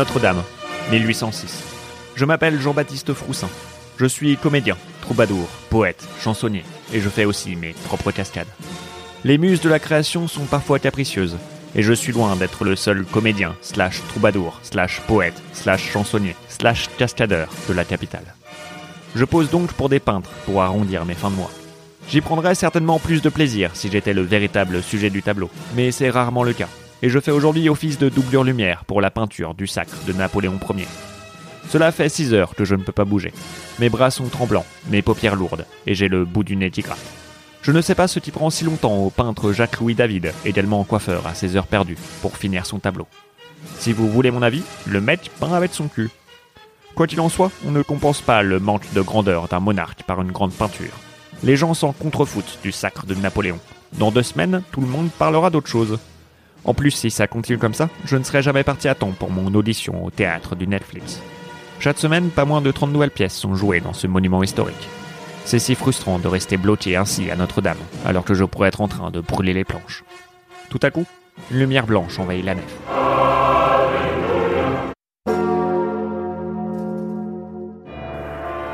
Notre-Dame, 1806. Je m'appelle Jean-Baptiste Froussin. Je suis comédien, troubadour, poète, chansonnier, et je fais aussi mes propres cascades. Les muses de la création sont parfois capricieuses, et je suis loin d'être le seul comédien, slash troubadour, slash poète, slash chansonnier, slash cascadeur de la capitale. Je pose donc pour des peintres pour arrondir mes fins de mois. J'y prendrais certainement plus de plaisir si j'étais le véritable sujet du tableau, mais c'est rarement le cas. Et je fais aujourd'hui office de doublure lumière pour la peinture du sacre de Napoléon Ier. Cela fait 6 heures que je ne peux pas bouger. Mes bras sont tremblants, mes paupières lourdes, et j'ai le bout du nez qui gratte. Je ne sais pas ce qui prend si longtemps au peintre Jacques-Louis David, également coiffeur à ses heures perdues, pour finir son tableau. Si vous voulez mon avis, le mec peint avec son cul. Quoi qu'il en soit, on ne compense pas le manque de grandeur d'un monarque par une grande peinture. Les gens s'en contrefoutent du sacre de Napoléon. Dans deux semaines, tout le monde parlera d'autre chose. En plus, si ça continue comme ça, je ne serai jamais parti à temps pour mon audition au théâtre du Netflix. Chaque semaine, pas moins de 30 nouvelles pièces sont jouées dans ce monument historique. C'est si frustrant de rester bloqué ainsi à Notre-Dame, alors que je pourrais être en train de brûler les planches. Tout à coup, une lumière blanche envahit la nef.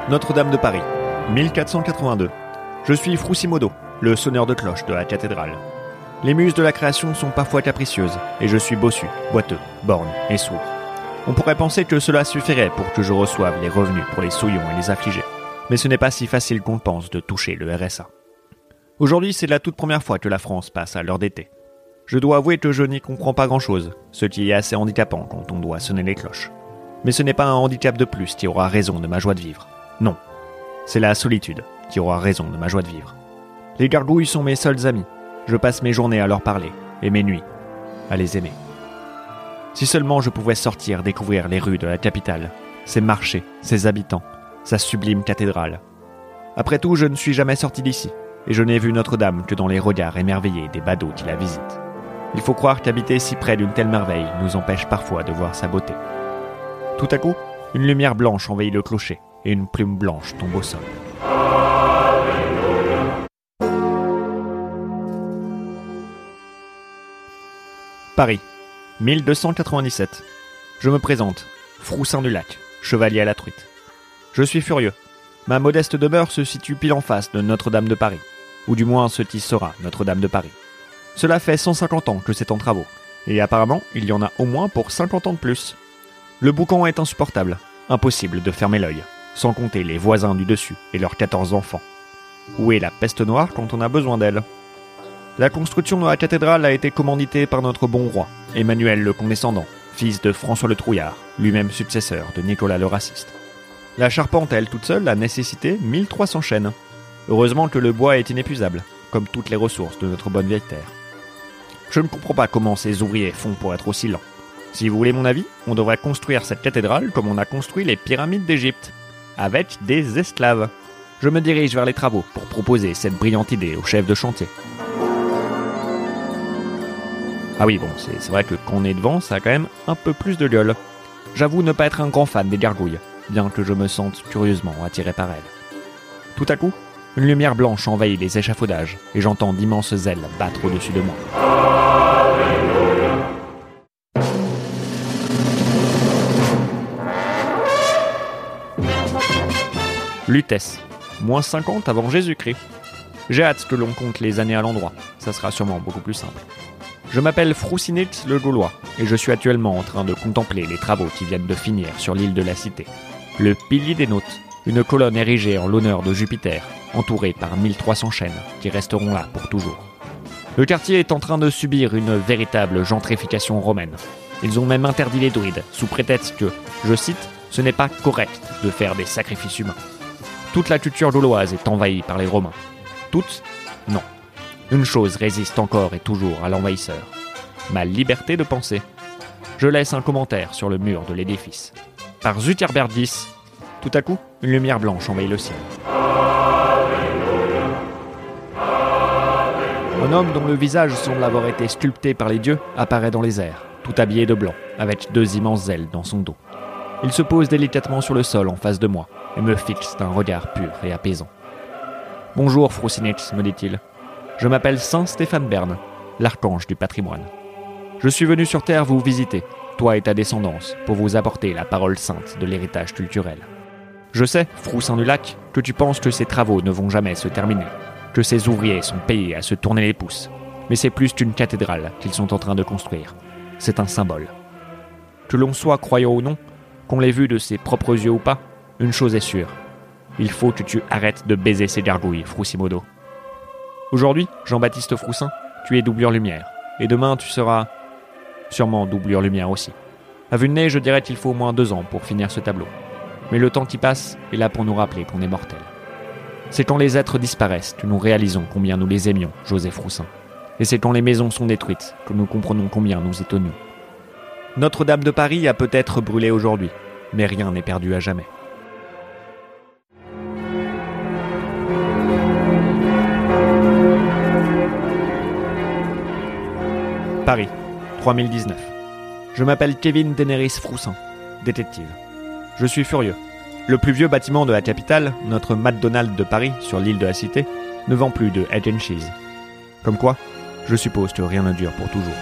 Notre-Dame de Paris, 1482. Je suis Froussimodo, le sonneur de cloche de la cathédrale. Les muses de la création sont parfois capricieuses, et je suis bossu, boiteux, borgne et sourd. On pourrait penser que cela suffirait pour que je reçoive les revenus pour les souillons et les affligés. Mais ce n'est pas si facile qu'on pense de toucher le RSA. Aujourd'hui, c'est la toute première fois que la France passe à l'heure d'été. Je dois avouer que je n'y comprends pas grand-chose, ce qui est assez handicapant quand on doit sonner les cloches. Mais ce n'est pas un handicap de plus qui aura raison de ma joie de vivre. Non, c'est la solitude qui aura raison de ma joie de vivre. Les gargouilles sont mes seuls amis. Je passe mes journées à leur parler et mes nuits à les aimer. Si seulement je pouvais sortir découvrir les rues de la capitale, ses marchés, ses habitants, sa sublime cathédrale. Après tout, je ne suis jamais sorti d'ici, et je n'ai vu Notre-Dame que dans les regards émerveillés des badauds qui la visitent. Il faut croire qu'habiter si près d'une telle merveille nous empêche parfois de voir sa beauté. Tout à coup, une lumière blanche envahit le clocher, et une plume blanche tombe au sol. Paris, 1297. Je me présente, Froussin du Lac, chevalier à la truite. Je suis furieux. Ma modeste demeure se situe pile en face de Notre-Dame de Paris, ou du moins ce qui sera Notre-Dame de Paris. Cela fait 150 ans que c'est en travaux, et apparemment il y en a au moins pour 50 ans de plus. Le boucan est insupportable, impossible de fermer l'œil sans compter les voisins du dessus et leurs 14 enfants. Où est la peste noire quand on a besoin d'elle? La construction de la cathédrale a été commanditée par notre bon roi, Emmanuel le Condescendant, fils de François le Trouillard, lui-même successeur de Nicolas le Raciste. La charpente, elle toute seule, a nécessité 1300 chaînes. Heureusement que le bois est inépuisable, comme toutes les ressources de notre bonne vieille terre. Je ne comprends pas comment ces ouvriers font pour être aussi lents. Si vous voulez mon avis, on devrait construire cette cathédrale comme on a construit les pyramides d'Égypte, avec des esclaves. Je me dirige vers les travaux pour proposer cette brillante idée au chef de chantier. Ah oui, bon, c'est vrai que quand on est devant, ça a quand même un peu plus de gueule. J'avoue ne pas être un grand fan des gargouilles, bien que je me sente curieusement attiré par elles. Tout à coup, une lumière blanche envahit les échafaudages et j'entends d'immenses ailes battre au-dessus de moi. Lutèce, moins 50 avant Jésus-Christ. J'ai hâte que l'on compte les années à l'endroit, ça sera sûrement beaucoup plus simple. Je m'appelle Froussinet le Gaulois et je suis actuellement en train de contempler les travaux qui viennent de finir sur l'île de la Cité. Le Pilier des Nautes, une colonne érigée en l'honneur de Jupiter, entourée par 1300 chaînes qui resteront là pour toujours. Le quartier est en train de subir une véritable gentrification romaine. Ils ont même interdit les druides, sous prétexte que, je cite, ce n'est pas correct de faire des sacrifices humains. Toute la culture gauloise est envahie par les Romains. Toute Non. Une chose résiste encore et toujours à l'envahisseur. Ma liberté de penser. Je laisse un commentaire sur le mur de l'édifice. Par Zuckerberg 10, tout à coup, une lumière blanche envahit le ciel. Un homme dont le visage semble avoir été sculpté par les dieux apparaît dans les airs, tout habillé de blanc, avec deux immenses ailes dans son dos. Il se pose délicatement sur le sol en face de moi et me fixe d'un regard pur et apaisant. Bonjour, Frousinix, me dit-il. Je m'appelle Saint Stéphane Bern, l'archange du patrimoine. Je suis venu sur Terre vous visiter, toi et ta descendance, pour vous apporter la parole sainte de l'héritage culturel. Je sais, Froussin du Lac, que tu penses que ces travaux ne vont jamais se terminer, que ces ouvriers sont payés à se tourner les pouces, mais c'est plus qu'une cathédrale qu'ils sont en train de construire. C'est un symbole. Que l'on soit croyant ou non, qu'on l'ait vu de ses propres yeux ou pas, une chose est sûre. Il faut que tu arrêtes de baiser ces gargouilles, Froussimodo. Aujourd'hui, Jean-Baptiste Froussin, tu es doublure lumière. Et demain, tu seras sûrement doublure lumière aussi. À vue je dirais qu'il faut au moins deux ans pour finir ce tableau. Mais le temps qui passe est là pour nous rappeler qu'on est mortel. C'est quand les êtres disparaissent que nous réalisons combien nous les aimions, Joseph Roussin. Et c'est quand les maisons sont détruites que nous comprenons combien nous étonnons. Notre-Dame de Paris a peut-être brûlé aujourd'hui, mais rien n'est perdu à jamais. Paris, 3019. Je m'appelle Kevin Daenerys Froussin, détective. Je suis furieux. Le plus vieux bâtiment de la capitale, notre McDonald's de Paris, sur l'île de la Cité, ne vend plus de egg and cheese. Comme quoi, je suppose que rien ne dure pour toujours.